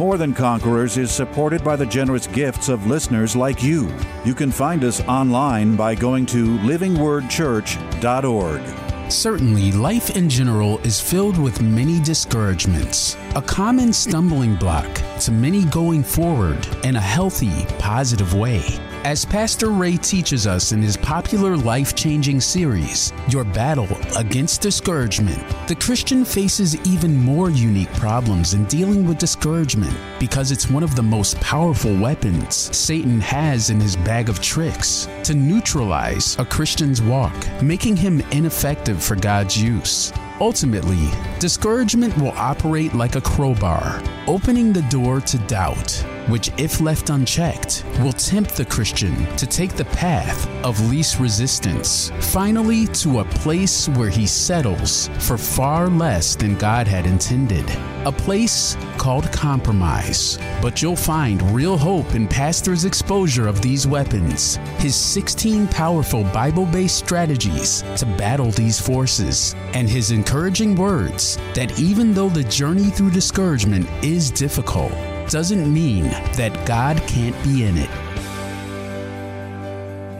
More Than Conquerors is supported by the generous gifts of listeners like you. You can find us online by going to livingwordchurch.org. Certainly, life in general is filled with many discouragements, a common stumbling block to many going forward in a healthy, positive way. As Pastor Ray teaches us in his popular life changing series, Your Battle Against Discouragement, the Christian faces even more unique problems in dealing with discouragement because it's one of the most powerful weapons Satan has in his bag of tricks to neutralize a Christian's walk, making him ineffective for God's use. Ultimately, discouragement will operate like a crowbar, opening the door to doubt, which, if left unchecked, will tempt the Christian to take the path of least resistance, finally, to a place where he settles for far less than God had intended. A place called compromise. But you'll find real hope in Pastor's exposure of these weapons, his 16 powerful Bible based strategies to battle these forces, and his encouraging words that even though the journey through discouragement is difficult, doesn't mean that God can't be in it.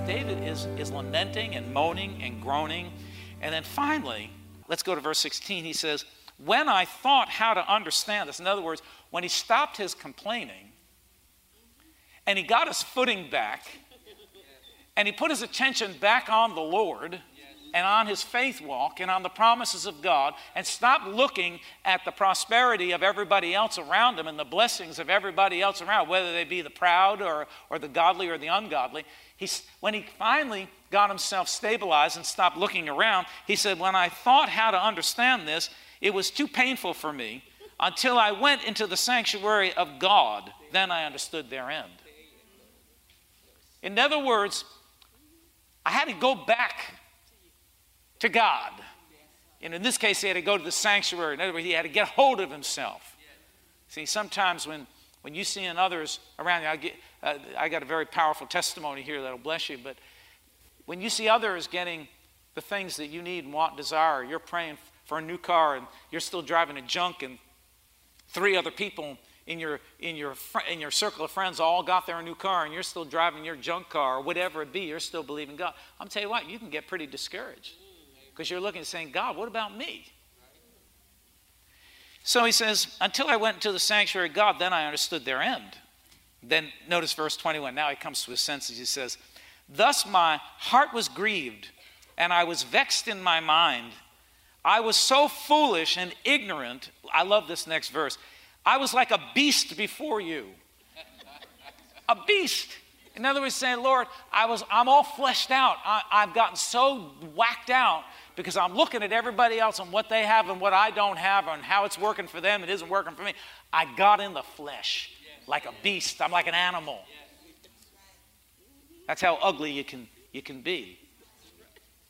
David is, is lamenting and moaning and groaning. And then finally, let's go to verse 16. He says, When I thought how to understand this, in other words, when he stopped his complaining and he got his footing back and he put his attention back on the Lord and on his faith walk and on the promises of God and stop looking at the prosperity of everybody else around him and the blessings of everybody else around, whether they be the proud or, or the godly or the ungodly. He's, when he finally got himself stabilized and stopped looking around, he said, When I thought how to understand this, it was too painful for me until I went into the sanctuary of God. Then I understood their end. In other words, I had to go back to God. And in this case, he had to go to the sanctuary. In other words, he had to get hold of himself. See, sometimes when, when you see in others around you, I, get, uh, I got a very powerful testimony here that'll bless you, but when you see others getting the things that you need and want, desire, you're praying for a new car and you're still driving a junk, and three other people in your, in, your, in your circle of friends all got their new car and you're still driving your junk car or whatever it be, you're still believing God. I'm telling you what, you can get pretty discouraged because you're looking and saying, God, what about me? So he says, Until I went into the sanctuary of God, then I understood their end. Then notice verse 21. Now he comes to his senses. He says, Thus my heart was grieved, and I was vexed in my mind. I was so foolish and ignorant. I love this next verse. I was like a beast before you. A beast. In other words, saying, Lord, I was, I'm all fleshed out. I, I've gotten so whacked out because I'm looking at everybody else and what they have and what I don't have and how it's working for them and isn't working for me. I got in the flesh like a beast. I'm like an animal. That's how ugly you can, you can be.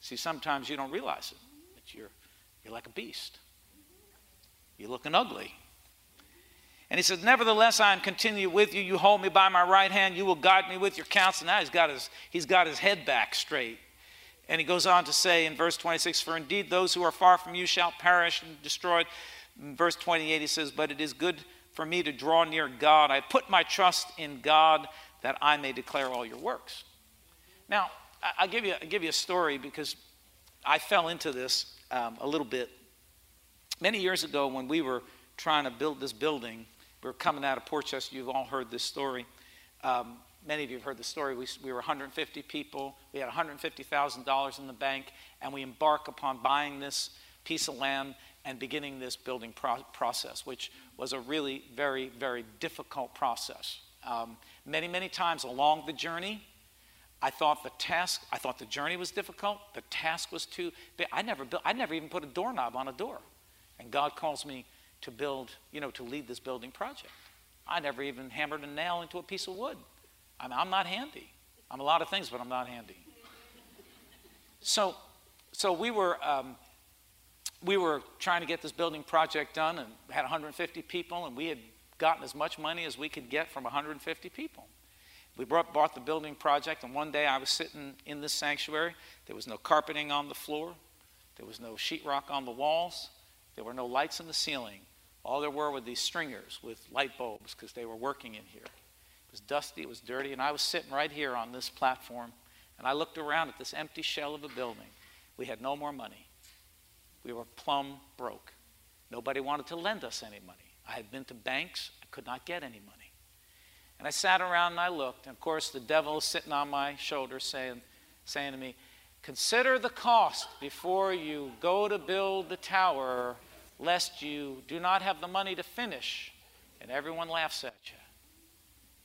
See, sometimes you don't realize it, but you're, you're like a beast. You're looking ugly. And he says, Nevertheless, I am continue with you. You hold me by my right hand. You will guide me with your counsel. Now he's got his, he's got his head back straight. And he goes on to say in verse 26 For indeed those who are far from you shall perish and destroyed. In verse 28, he says, But it is good for me to draw near God. I put my trust in God that I may declare all your works. Now, I'll give you, I'll give you a story because I fell into this um, a little bit. Many years ago, when we were trying to build this building, we were coming out of Port Chester. You've all heard this story. Um, many of you have heard the story. We, we were 150 people. We had $150,000 in the bank, and we embark upon buying this piece of land and beginning this building pro- process, which was a really very, very difficult process. Um, many, many times along the journey, I thought the task, I thought the journey was difficult. The task was too big. I never built, I never even put a doorknob on a door. And God calls me to build, you know, to lead this building project. I never even hammered a nail into a piece of wood. I mean, I'm not handy. I'm a lot of things, but I'm not handy. So, so we were um, we were trying to get this building project done, and had 150 people, and we had gotten as much money as we could get from 150 people. We brought, bought the building project, and one day I was sitting in this sanctuary. There was no carpeting on the floor, there was no sheetrock on the walls, there were no lights in the ceiling. All there were were these stringers with light bulbs because they were working in here. It was dusty, it was dirty, and I was sitting right here on this platform, and I looked around at this empty shell of a building. We had no more money. We were plumb broke. Nobody wanted to lend us any money. I had been to banks, I could not get any money. And I sat around and I looked, and of course the devil is sitting on my shoulder saying, saying to me, Consider the cost before you go to build the tower, lest you do not have the money to finish. And everyone laughs at you.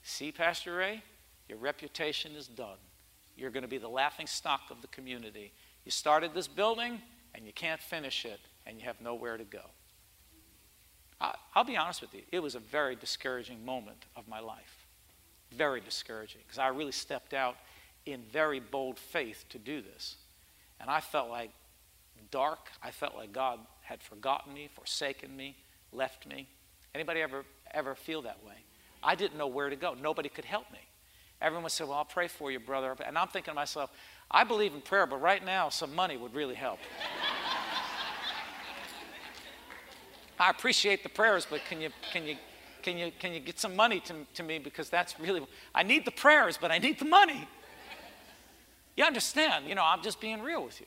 See, Pastor Ray, your reputation is done. You're going to be the laughing stock of the community. You started this building and you can't finish it, and you have nowhere to go. I'll be honest with you, it was a very discouraging moment of my life very discouraging because I really stepped out in very bold faith to do this. And I felt like dark. I felt like God had forgotten me, forsaken me, left me. Anybody ever ever feel that way? I didn't know where to go. Nobody could help me. Everyone said, "Well, I'll pray for you, brother." And I'm thinking to myself, I believe in prayer, but right now some money would really help. I appreciate the prayers, but can you can you can you, can you get some money to, to me? Because that's really, I need the prayers, but I need the money. You understand? You know, I'm just being real with you.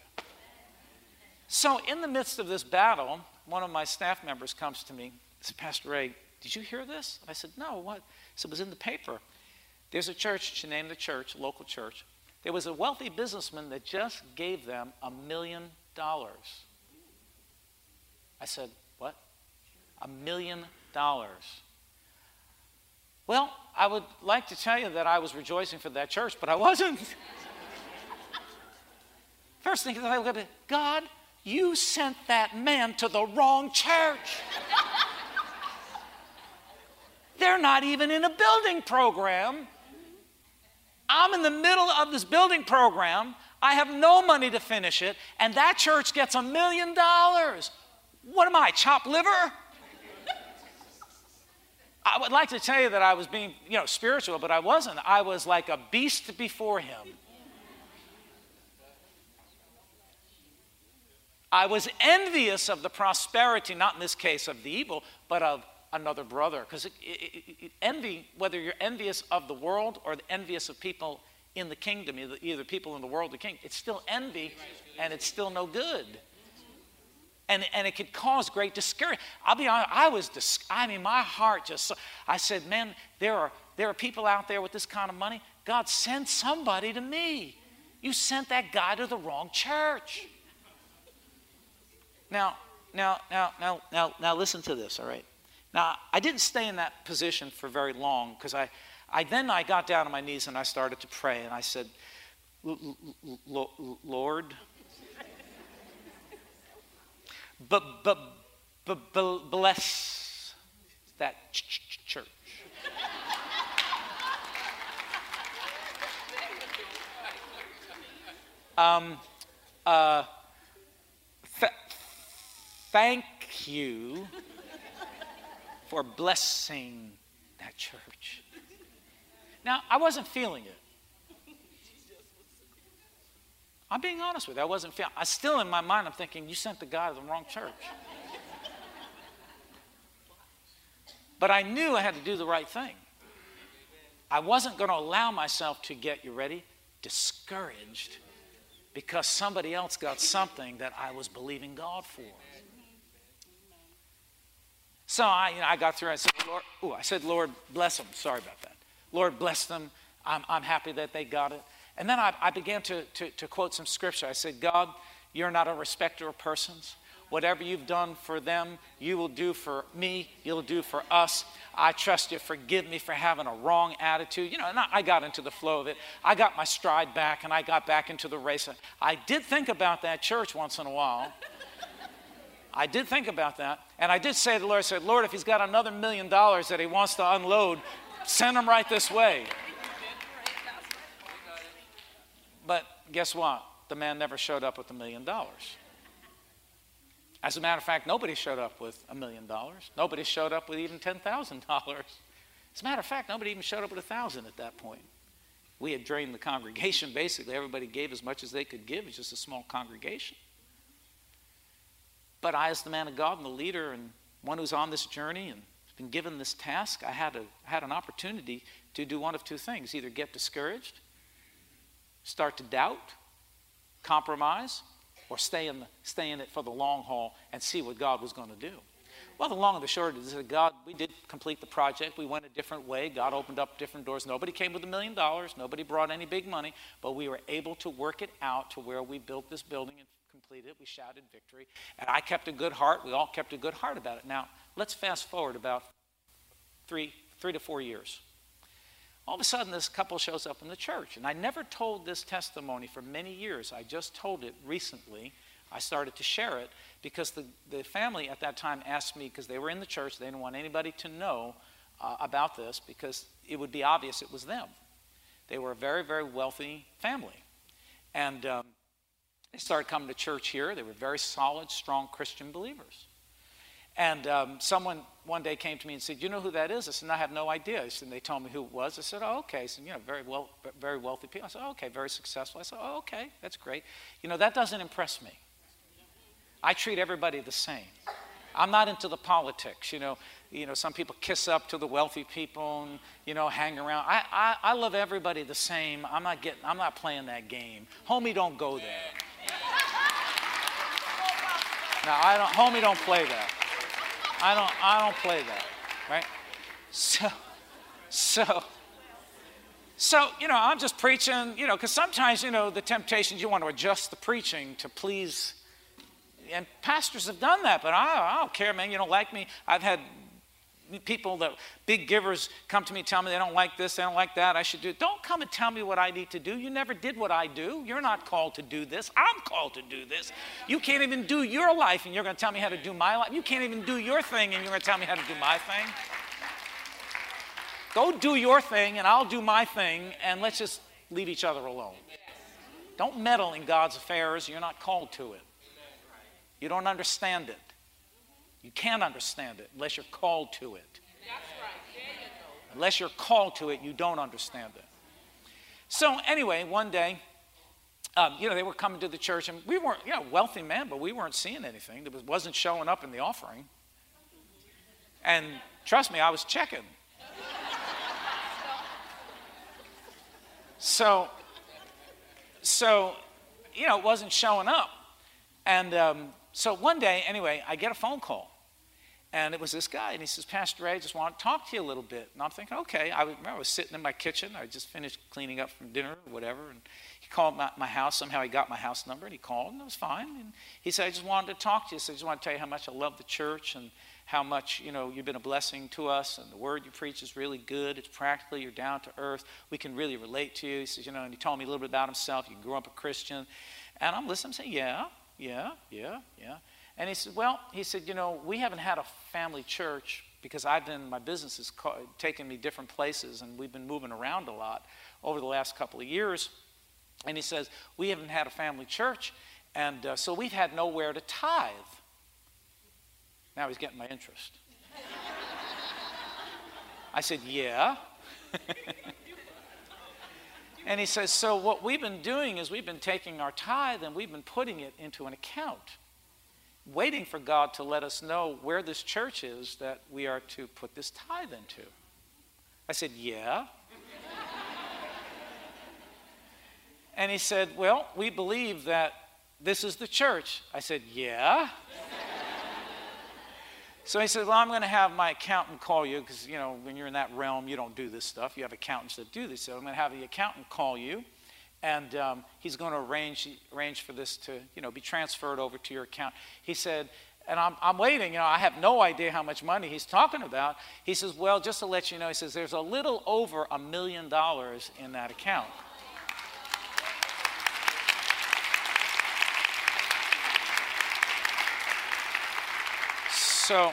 So, in the midst of this battle, one of my staff members comes to me, and says, Pastor Ray, did you hear this? I said, No, what? So it was in the paper. There's a church, she named the church, local church. There was a wealthy businessman that just gave them a million dollars. I said, What? A million dollars. Well, I would like to tell you that I was rejoicing for that church, but I wasn't. First thing that I looked at, God, you sent that man to the wrong church. They're not even in a building program. I'm in the middle of this building program. I have no money to finish it, and that church gets a million dollars. What am I, chopped liver? I would like to tell you that I was being, you know, spiritual, but I wasn't. I was like a beast before him. I was envious of the prosperity, not in this case of the evil, but of another brother. Because envy, whether you're envious of the world or the envious of people in the kingdom, either, either people in the world or the king, it's still envy and it's still no good and, and it could cause great discouragement. I'll be honest, I was, dis- I mean, my heart just, I said, man, there are, there are people out there with this kind of money. God, send somebody to me. You sent that guy to the wrong church. Now, now, now, now, now, now, listen to this, all right? Now, I didn't stay in that position for very long because I, I then I got down on my knees and I started to pray and I said, Lord, but, but, but, bless that church. um, uh, thank you for blessing that church. Now, I wasn't feeling it. I'm being honest with you. I wasn't feeling. I still in my mind. I'm thinking you sent the guy to the wrong church. but I knew I had to do the right thing. I wasn't going to allow myself to get you ready discouraged because somebody else got something that I was believing God for. So I, you know, I got through. I said, Lord, ooh, I said, Lord, bless them. Sorry about that. Lord, bless them. I'm, I'm happy that they got it. And then I, I began to, to, to quote some scripture. I said, God, you're not a respecter of persons. Whatever you've done for them, you will do for me, you'll do for us. I trust you. Forgive me for having a wrong attitude. You know, and I got into the flow of it. I got my stride back and I got back into the race. I did think about that church once in a while. I did think about that. And I did say to the Lord, I said, Lord, if he's got another million dollars that he wants to unload, send him right this way. But guess what? The man never showed up with a million dollars. As a matter of fact, nobody showed up with a million dollars. Nobody showed up with even $10,000. As a matter of fact, nobody even showed up with a thousand at that point. We had drained the congregation basically. Everybody gave as much as they could give. It's just a small congregation. But I, as the man of God and the leader and one who's on this journey and been given this task, I had, a, had an opportunity to do one of two things either get discouraged, start to doubt, compromise, or stay in, the, stay in it for the long haul and see what God was going to do. Well, the long and the short is that God, we did complete the project. We went a different way. God opened up different doors. Nobody came with a million dollars. Nobody brought any big money, but we were able to work it out to where we built this building completed. We shouted victory. And I kept a good heart. We all kept a good heart about it. Now, let's fast forward about three, three to four years. All of a sudden, this couple shows up in the church. And I never told this testimony for many years. I just told it recently. I started to share it because the, the family at that time asked me, because they were in the church, they didn't want anybody to know uh, about this because it would be obvious it was them. They were a very, very wealthy family. And um, they started coming to church here. They were very solid, strong Christian believers. And um, someone one day came to me and said, "You know who that is?" I said, "I have no idea." And they told me who it was. I said, "Oh, okay." Said, "You know, very well, very wealthy people." I said, oh, "Okay, very successful." I said, "Oh, okay, that's great." You know, that doesn't impress me. I treat everybody the same. I'm not into the politics, you know. You know, some people kiss up to the wealthy people and you know hang around. I, I, I love everybody the same. I'm not getting. I'm not playing that game. Homie, don't go there. Now, I don't. Homie, don't play that. I don't. I don't play that. Right. So, so. So, you know, I'm just preaching, you know, because sometimes, you know, the temptations, you want to adjust the preaching to please and pastors have done that, but I, I don't care, man. You don't like me. I've had people that big givers come to me tell me they don't like this they don't like that i should do it don't come and tell me what i need to do. You never did what i do. You're not called to do this. I'm called to do this. You can't even do your life and you're going to tell me how to do my life. You can't even do your thing and you're going to tell me how to do my thing. Go do your thing and i'll do my thing and let's just leave each other alone. Don't meddle in god's affairs. You're not called to it. You don't understand it. You can't understand it unless you're called to it. Unless you're called to it, you don't understand it. So, anyway, one day, um, you know, they were coming to the church, and we weren't, you know, wealthy man, but we weren't seeing anything. It wasn't showing up in the offering. And trust me, I was checking. So, so, you know, it wasn't showing up. And um, so one day, anyway, I get a phone call. And it was this guy, and he says, Pastor Ray, I just want to talk to you a little bit. And I'm thinking, okay. I remember I was sitting in my kitchen. I just finished cleaning up from dinner or whatever. And he called my, my house. Somehow he got my house number, and he called, and it was fine. And he said, I just wanted to talk to you. Said, I just want to tell you how much I love the church and how much, you know, you've been a blessing to us. And the word you preach is really good. It's practical. You're down to earth. We can really relate to you. He says, you know, and he told me a little bit about himself. You grew up a Christian. And I'm listening. Saying, yeah. Yeah, yeah, yeah. And he said, Well, he said, you know, we haven't had a family church because I've been, my business has taken me different places and we've been moving around a lot over the last couple of years. And he says, We haven't had a family church, and uh, so we've had nowhere to tithe. Now he's getting my interest. I said, Yeah. And he says, So what we've been doing is we've been taking our tithe and we've been putting it into an account, waiting for God to let us know where this church is that we are to put this tithe into. I said, Yeah. and he said, Well, we believe that this is the church. I said, Yeah. So he said, Well, I'm going to have my accountant call you because, you know, when you're in that realm, you don't do this stuff. You have accountants that do this. So I'm going to have the accountant call you, and um, he's going to arrange, arrange for this to, you know, be transferred over to your account. He said, and I'm, I'm waiting, you know, I have no idea how much money he's talking about. He says, Well, just to let you know, he says, There's a little over a million dollars in that account. So,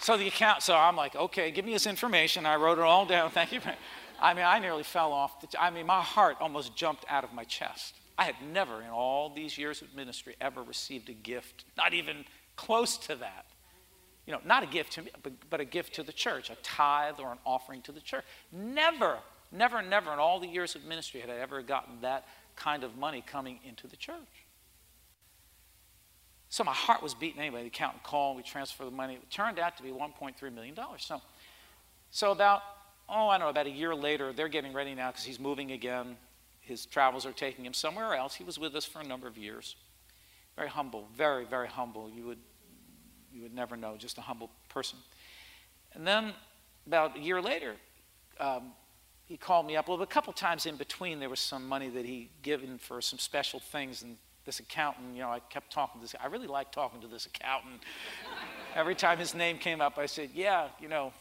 so the account, so I'm like, okay, give me this information. I wrote it all down. Thank you. I mean, I nearly fell off. The, I mean, my heart almost jumped out of my chest. I had never, in all these years of ministry, ever received a gift, not even close to that. You know, not a gift to me, but, but a gift to the church, a tithe or an offering to the church. Never, never, never in all the years of ministry had I ever gotten that kind of money coming into the church. So my heart was beating anyway. The accountant called, we transferred the money. It turned out to be $1.3 million. So, so about, oh, I don't know, about a year later, they're getting ready now because he's moving again. His travels are taking him somewhere else. He was with us for a number of years. Very humble, very, very humble. You would, you would never know, just a humble person. And then about a year later, um, he called me up. Well, a couple times in between, there was some money that he given for some special things, and this accountant, you know, I kept talking to this. I really like talking to this accountant. Every time his name came up, I said, "Yeah, you know,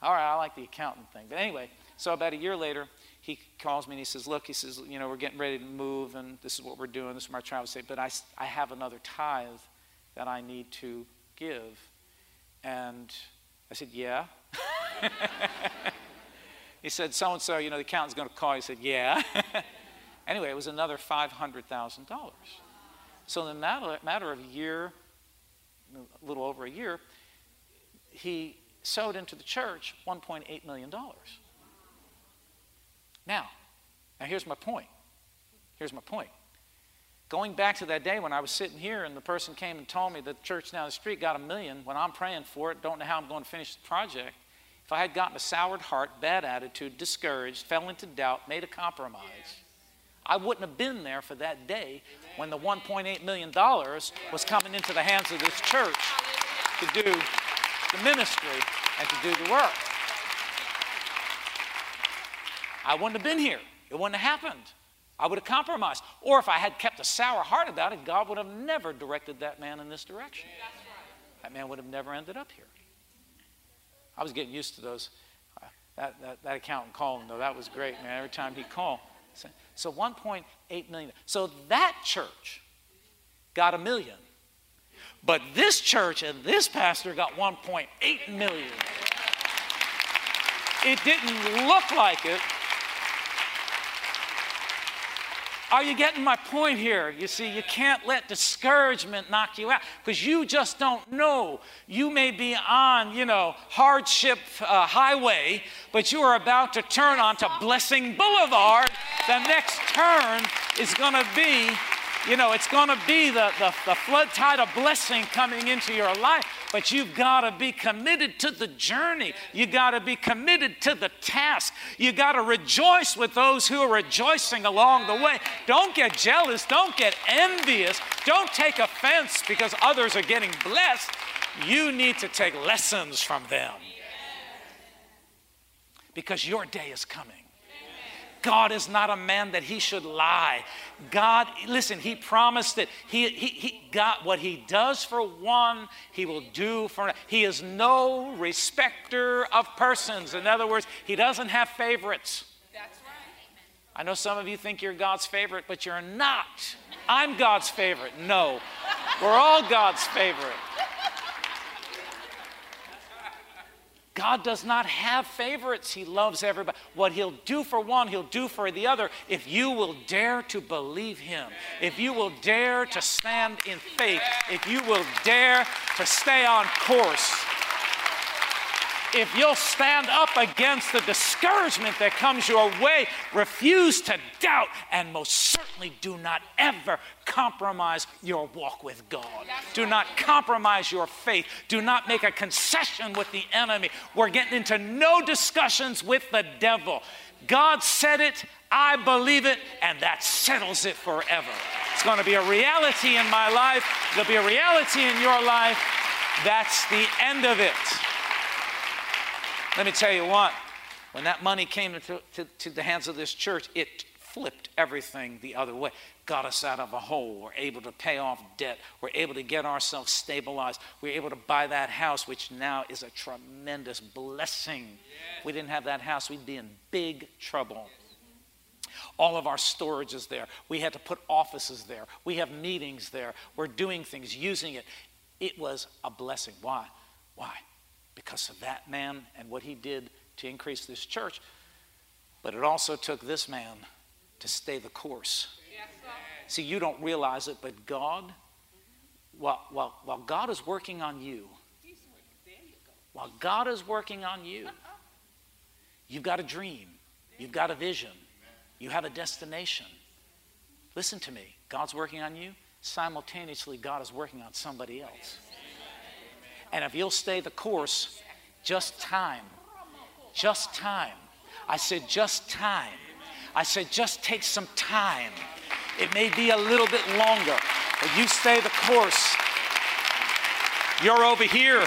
all right, I like the accountant thing." But anyway, so about a year later, he calls me and he says, "Look," he says, "you know, we're getting ready to move, and this is what we're doing. This is my travel state, but I, I have another tithe that I need to give." And I said, "Yeah." he said, "So and so, you know, the accountant's going to call." He said, "Yeah." Anyway, it was another $500,000. So in a matter, of a year, a little over a year, he sowed into the church $1.8 million. Now, now here's my point. Here's my point. Going back to that day when I was sitting here and the person came and told me the church down the street got a million, when I'm praying for it, don't know how I'm going to finish the project. If I had gotten a soured heart, bad attitude, discouraged, fell into doubt, made a compromise, I wouldn't have been there for that day when the $1.8 million was coming into the hands of this church to do the ministry and to do the work. I wouldn't have been here. It wouldn't have happened. I would have compromised. Or if I had kept a sour heart about it, God would have never directed that man in this direction. That man would have never ended up here. I was getting used to those. Uh, that, that, that accountant calling, though, that was great, man. Every time he called, so 1.8 million. So that church got a million. But this church and this pastor got 1.8 million. It didn't look like it Are you getting my point here? You see, you can't let discouragement knock you out because you just don't know. You may be on, you know, hardship uh, highway, but you are about to turn onto Blessing Boulevard. The next turn is going to be you know, it's going to be the, the, the flood tide of blessing coming into your life, but you've got to be committed to the journey. You've got to be committed to the task. You've got to rejoice with those who are rejoicing along the way. Don't get jealous. Don't get envious. Don't take offense because others are getting blessed. You need to take lessons from them because your day is coming. God is not a man that he should lie. God, listen, he promised that he, he, he got what he does for one, he will do for another. He is no respecter of persons. In other words, he doesn't have favorites. That's right. I know some of you think you're God's favorite, but you're not. I'm God's favorite. No, we're all God's favorite. God does not have favorites. He loves everybody. What He'll do for one, He'll do for the other if you will dare to believe Him, if you will dare to stand in faith, if you will dare to stay on course if you'll stand up against the discouragement that comes your way, refuse to doubt, and most certainly do not ever compromise your walk with God. Do not compromise your faith. Do not make a concession with the enemy. We're getting into no discussions with the devil. God said it, I believe it, and that settles it forever. It's going to be a reality in my life, it'll be a reality in your life. That's the end of it. Let me tell you what, when that money came to, to, to, the hands of this church, it flipped everything the other way. Got us out of a hole. We're able to pay off debt. We're able to get ourselves stabilized. We're able to buy that house, which now is a tremendous blessing. If we didn't have that house, we'd be in big trouble. All of our storage is there. We had to put offices there. We have meetings there. We're doing things, using it. It was a blessing. Why? Why? Because of that man and what he did to increase this church. But it also took this man to stay the course. See, you don't realize it, but God, while, while, while God is working on you, while God is working on you, you've got a dream, you've got a vision, you have a destination. Listen to me. God's working on you. Simultaneously, God is working on somebody else. And if you'll stay the course, just time, just time. I said, just time. I said, just take some time. It may be a little bit longer, but you stay the course. You're over here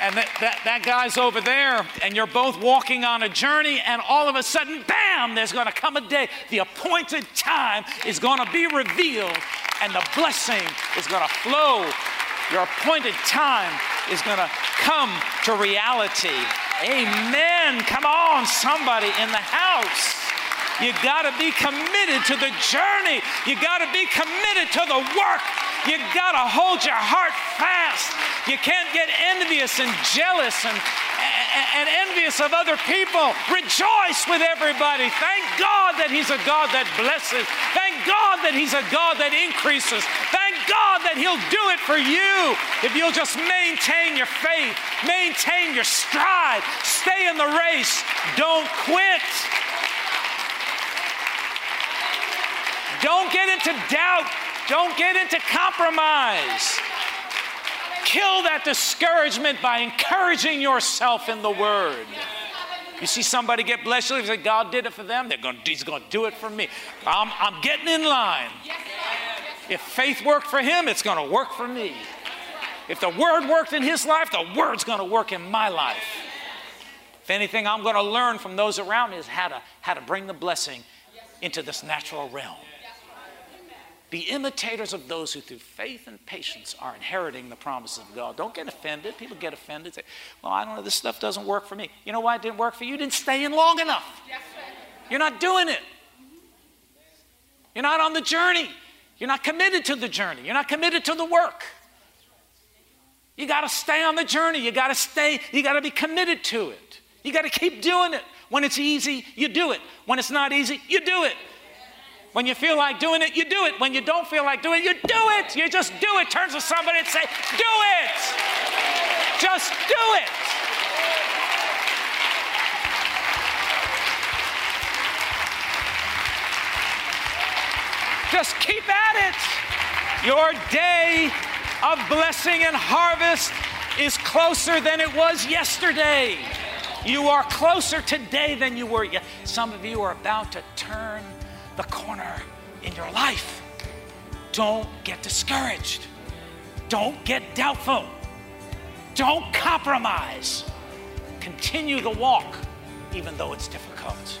and that, that, that guy's over there, and you're both walking on a journey, and all of a sudden, bam, there's to come a day. The appointed time is to be revealed, and the blessing is to flow. Your appointed time is going to come to reality. Amen. Come on, somebody in the house. You got to be committed to the journey. You got to be committed to the work. You got to hold your heart fast. You can't get envious and jealous and, and, and envious of other people. Rejoice with everybody. Thank God that He's a God that blesses. Thank God that He's a God that increases. Thank God that He'll do it for you if you'll just maintain your faith, maintain your stride, stay in the race, don't quit. Don't get into doubt. Don't get into compromise. Kill that discouragement by encouraging yourself in the Word. You see somebody get blessed, you say, God did it for them, they're going, He's going to do it for me. I'm, I'm getting in line. If faith worked for him, it's going to work for me. If the Word worked in his life, the Word's going to work in my life. If anything, I'm going to learn from those around me is how to, how to bring the blessing into this natural realm. Be imitators of those who, through faith and patience, are inheriting the promises of God. Don't get offended. People get offended. Say, well, I don't know, this stuff doesn't work for me. You know why it didn't work for you? You didn't stay in long enough. You're not doing it. You're not on the journey. You're not committed to the journey. You're not committed to the work. You got to stay on the journey. You got to stay, you got to be committed to it. You got to keep doing it. When it's easy, you do it. When it's not easy, you do it. When you feel like doing it, you do it. When you don't feel like doing it, you do it. You just do it. Turn to somebody and say, Do it. Just do it. Just keep at it. Your day of blessing and harvest is closer than it was yesterday. You are closer today than you were. Yet. Some of you are about to turn the corner in your life. Don't get discouraged. Don't get doubtful. Don't compromise. Continue the walk, even though it's difficult.